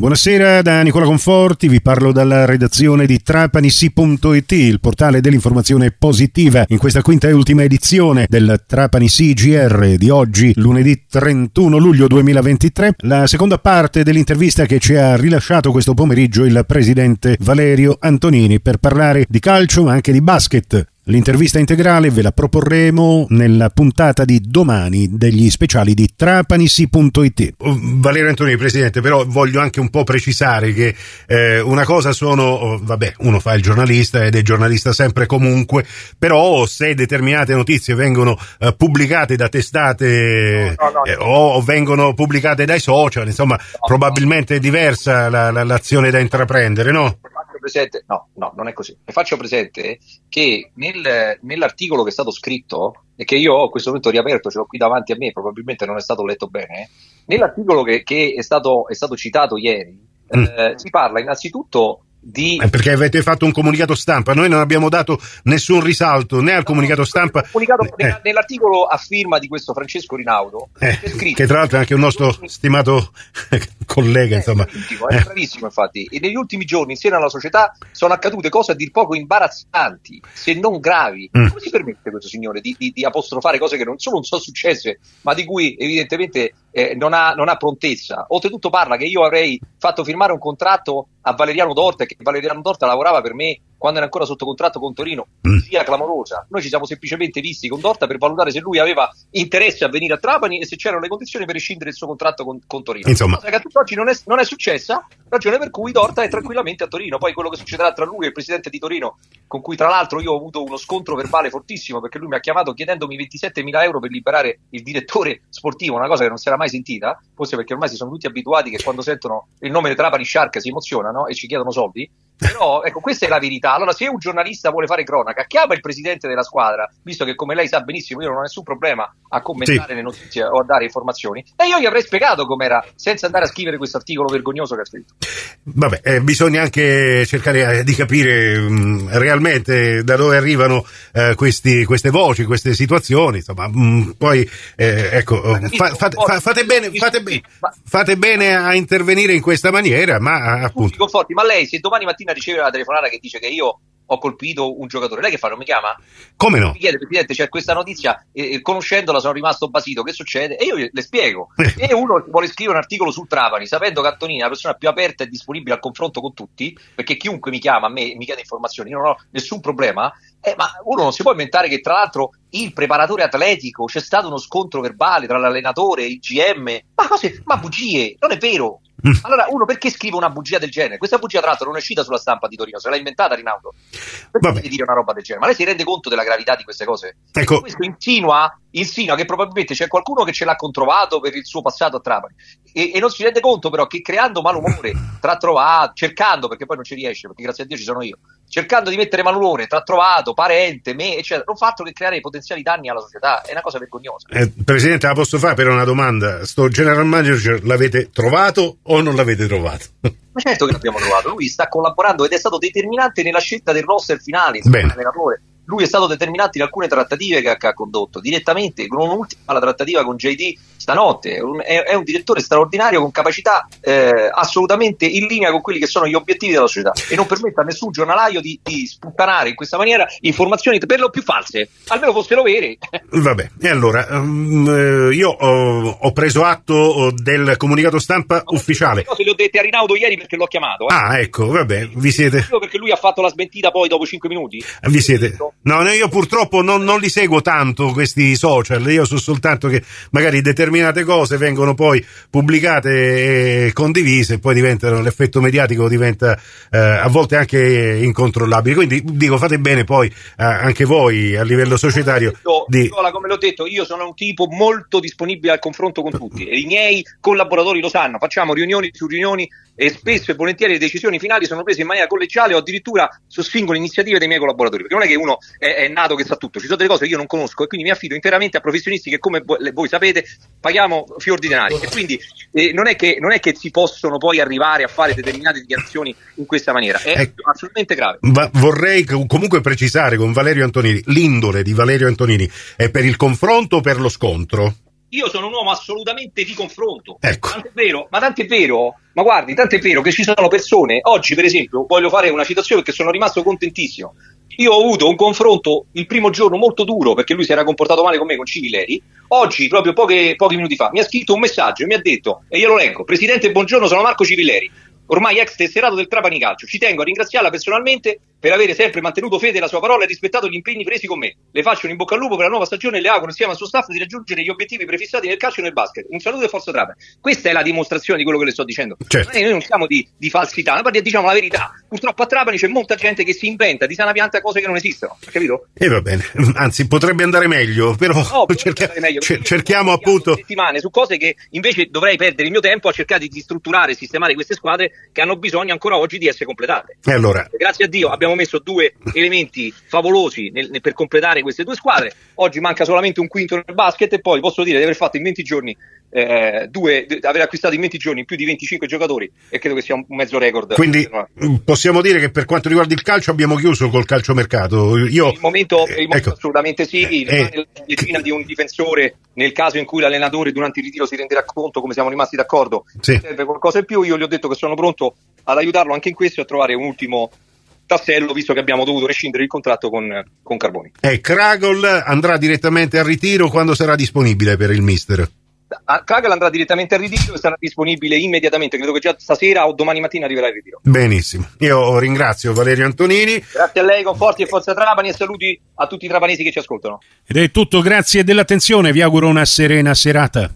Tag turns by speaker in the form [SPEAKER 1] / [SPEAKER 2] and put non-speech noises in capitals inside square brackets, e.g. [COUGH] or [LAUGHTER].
[SPEAKER 1] Buonasera da Nicola Conforti, vi parlo dalla redazione di trapanisi.it, il portale dell'informazione positiva. In questa quinta e ultima edizione del Trapani CGR di oggi, lunedì 31 luglio 2023, la seconda parte dell'intervista che ci ha rilasciato questo pomeriggio il presidente Valerio Antonini per parlare di calcio ma anche di basket. L'intervista integrale ve la proporremo nella puntata di domani degli speciali di trapanisi.it. Valerio Antonini, Presidente, però voglio anche un po' precisare che eh, una cosa sono, oh, vabbè, uno fa il giornalista ed è giornalista sempre comunque, però se determinate notizie vengono eh, pubblicate da testate no, no, no, eh, o vengono pubblicate dai social, insomma, probabilmente è diversa la, la, l'azione da intraprendere, no?
[SPEAKER 2] Presente, no, no, non è così. Le faccio presente che nel, nell'articolo che è stato scritto e che io ho in questo momento riaperto, ce l'ho qui davanti a me, probabilmente non è stato letto bene, nell'articolo che, che è, stato, è, stato, citato ieri mm. eh, si parla innanzitutto di...
[SPEAKER 1] Eh, perché avete fatto un comunicato stampa, noi non abbiamo dato nessun risalto né al comunicato stampa.
[SPEAKER 2] Comunicato, eh. Nell'articolo a firma di questo Francesco Rinaudo,
[SPEAKER 1] eh, che tra l'altro è anche un nostro stimato collega, insomma.
[SPEAKER 2] Bravissimo, è bravissimo infatti. E negli ultimi giorni insieme alla società sono accadute cose a dir poco imbarazzanti, se non gravi. Mm. Come si permette questo signore di, di, di, apostrofare cose che non solo non sono successe, ma di cui evidentemente eh, non, ha, non ha prontezza? Oltretutto parla che io avrei fatto firmare un contratto a Valeriano Dorta, che Valeriano Dorta lavorava per me quando era ancora sotto contratto con Torino, mm. sia clamorosa. Noi ci siamo semplicemente visti con Dorta per valutare se lui aveva interesse a venire a Trapani e se c'erano le condizioni per rescindere il suo contratto con, con Torino.
[SPEAKER 1] Insomma.
[SPEAKER 2] Cosa che a tutt'oggi non è, non è successa, ragione per cui Dorta è tranquillamente a Torino. Poi quello che succederà tra lui e il presidente di Torino, con cui tra l'altro io ho avuto uno scontro verbale fortissimo perché lui mi ha chiamato chiedendomi 27.000 euro per liberare il direttore sportivo, una cosa che non si era mai sentita, forse perché ormai si sono tutti abituati che quando sentono il nome di Trapani Shark si emozionano e ci chiedono soldi. Però, ecco, questa è la verità. Allora, se un giornalista vuole fare cronaca, chiama il presidente della squadra, visto che, come lei sa benissimo, io non ho nessun problema a commentare sì. le notizie o a dare informazioni, e io gli avrei spiegato com'era, senza andare a scrivere questo articolo vergognoso che ha scritto.
[SPEAKER 1] Vabbè, eh, bisogna anche cercare eh, di capire mh, mm, realmente da dove arrivano eh, questi, queste voci, queste situazioni. Insomma, mh, mm, poi, eh, ecco, fa, fate, fa, fate, bene, fate, fate, bene, a intervenire in questa maniera, ma appunto.
[SPEAKER 2] Conforti, ma lei, se domani mattina mattina riceve una telefonata che dice che io ho colpito un giocatore. Lei che fa? Non mi chiama?
[SPEAKER 1] Come no?
[SPEAKER 2] Mi chiede, Presidente, c'è questa notizia, e, conoscendola sono rimasto basito, che succede? E io le spiego. [LAUGHS] E uno vuole scrivere un articolo sul Trapani, sapendo che Antonini è la persona più aperta e disponibile al confronto con tutti, perché chiunque mi chiama a me mi chiede informazioni, io non ho nessun problema, eh, ma uno non si può inventare che tra l'altro il preparatore atletico c'è stato uno scontro verbale tra l'allenatore e il GM, ma cose, ma bugie, non è vero. Mm. Allora, uno perché scrive una bugia del genere? Questa bugia, tra l'altro, non è uscita sulla stampa di Torino, se l'ha inventata Rinaldo. Perché Vabbè. dire una roba del genere? Ma lei si rende conto della gravità di queste cose?
[SPEAKER 1] Ecco.
[SPEAKER 2] Questo insinua, insinua, che probabilmente c'è qualcuno che ce l'ha controvato per il suo passato a Trapani e, e non si rende conto, però, che creando malumore tra trovato, cercando, perché poi non ci riesce, perché grazie a Dio ci sono io, cercando di mettere malumore tra trovato, parente, me, eccetera, non fa altro che creare potenziali danni alla società. È una cosa vergognosa.
[SPEAKER 1] Eh, Presidente, la posso fare per una domanda? Sto general manager l'avete trovato o non l'avete trovato?
[SPEAKER 2] Ma certo che l'abbiamo trovato, lui sta collaborando ed è stato determinante nella scelta del roster finale, allenatore. Lui è stato determinante in alcune trattative che, ha condotto, direttamente, con un'ultima la trattativa con JD stanotte. È un, è, è un direttore straordinario con capacità eh, assolutamente in linea con quelli che sono gli obiettivi della società e non permette a nessun giornalaio di, di sputtanare in questa maniera informazioni per lo più false, almeno fossero vere. [LAUGHS]
[SPEAKER 1] Vabbè, e allora um, io ho, ho, preso atto del comunicato stampa no, ufficiale.
[SPEAKER 2] Io se le ho dette a Rinaudo ieri perché l'ho chiamato.
[SPEAKER 1] Eh. Ah, ecco, vabbè, vi siete.
[SPEAKER 2] Perché lui ha fatto la smentita poi dopo 5 minuti.
[SPEAKER 1] Vi siete. No, io purtroppo non, non li seguo tanto questi social, io so soltanto che magari determinate cose vengono poi pubblicate e condivise e poi diventano, l'effetto mediatico diventa eh, a volte anche incontrollabile. Quindi dico, fate bene poi eh, anche voi a livello societario.
[SPEAKER 2] Detto, di... come l'ho detto, io sono un tipo molto disponibile al confronto con tutti e i miei collaboratori lo sanno, facciamo riunioni su riunioni e spesso e volentieri le decisioni finali sono prese in maniera collegiale o addirittura su singole iniziative dei miei collaboratori, perché non è che uno è, è nato che sa tutto, ci sono delle cose che io non conosco e quindi mi affido interamente a professionisti che come voi, voi sapete paghiamo fior di denari e quindi eh, non, è che, non, è che, si possono poi arrivare a fare determinate dichiarazioni in questa maniera, è ecco, assolutamente grave.
[SPEAKER 1] Ma vorrei comunque precisare con Valerio Antonini, l'indole di Valerio Antonini è per il confronto o per lo scontro?
[SPEAKER 2] io sono un uomo assolutamente di confronto.
[SPEAKER 1] Ecco.
[SPEAKER 2] Tant'è vero, ma tant'è vero, ma guardi, tant'è vero che ci sono persone, oggi per esempio, voglio fare una citazione perché sono rimasto contentissimo. Io ho avuto un confronto il primo giorno molto duro perché lui si era comportato male con me, con Civileri. Oggi, proprio poche, pochi minuti fa, mi ha scritto un messaggio e mi ha detto, e io lo leggo, Presidente, buongiorno, sono Marco Civileri ormai ex tesserato del Trapani Calcio. Ci tengo a ringraziarla personalmente per avere sempre mantenuto fede alla sua parola e rispettato gli impegni presi con me. Le faccio un in bocca al lupo per la nuova stagione e le auguro insieme al suo staff di raggiungere gli obiettivi prefissati nel calcio e nel basket. Un saluto e forza Trapani. Questa è la dimostrazione di quello che le sto dicendo.
[SPEAKER 1] Certo.
[SPEAKER 2] Noi non siamo di, di falsità, noi diciamo la verità. Purtroppo a Trapani c'è molta gente che si inventa di sana pianta cose che non esistono, capito?
[SPEAKER 1] E va bene, anzi potrebbe andare meglio, però
[SPEAKER 2] No,
[SPEAKER 1] cerca-
[SPEAKER 2] andare meglio,
[SPEAKER 1] cer- cerchiamo appunto...
[SPEAKER 2] settimane su cose che invece dovrei perdere il mio tempo a cercare di strutturare e sistemare queste squadre che hanno bisogno ancora oggi di essere completate.
[SPEAKER 1] E allora,
[SPEAKER 2] Grazie a Dio abbiamo messo due [LAUGHS] elementi favolosi nel- nel- per completare queste due squadre. Oggi manca solamente un quinto nel basket e poi posso dire di aver fatto in 20 giorni eh, due, di aver acquistato in 20 giorni più di 25 giocatori e credo che sia un mezzo record.
[SPEAKER 1] quindi mh, possiamo dire che per quanto riguarda il calcio abbiamo chiuso col calciomercato. Io,
[SPEAKER 2] il momento, il momento
[SPEAKER 1] ecco,
[SPEAKER 2] assolutamente sì,
[SPEAKER 1] eh,
[SPEAKER 2] rimane la decina di un difensore nel caso in cui l'allenatore durante il ritiro si renderà conto, come siamo rimasti d'accordo,
[SPEAKER 1] Sì.
[SPEAKER 2] serve qualcosa in più, io gli ho detto che sono pronto ad aiutarlo anche in questo e a trovare un ultimo tassello, visto che abbiamo dovuto rescindere il contratto con, con Carboni.
[SPEAKER 1] eh, Kragol andrà direttamente al ritiro quando sarà disponibile per il mister.
[SPEAKER 2] A- Kragel andrà direttamente al ritiro e sarà disponibile immediatamente, credo che già stasera o domani mattina arriverà il ritiro.
[SPEAKER 1] Benissimo. Io ringrazio Valerio Antonini.
[SPEAKER 2] Grazie a lei, conforti e forza Trapani e saluti a tutti i trapanesi che ci ascoltano.
[SPEAKER 1] Ed è tutto, grazie dell'attenzione, vi auguro una serena serata.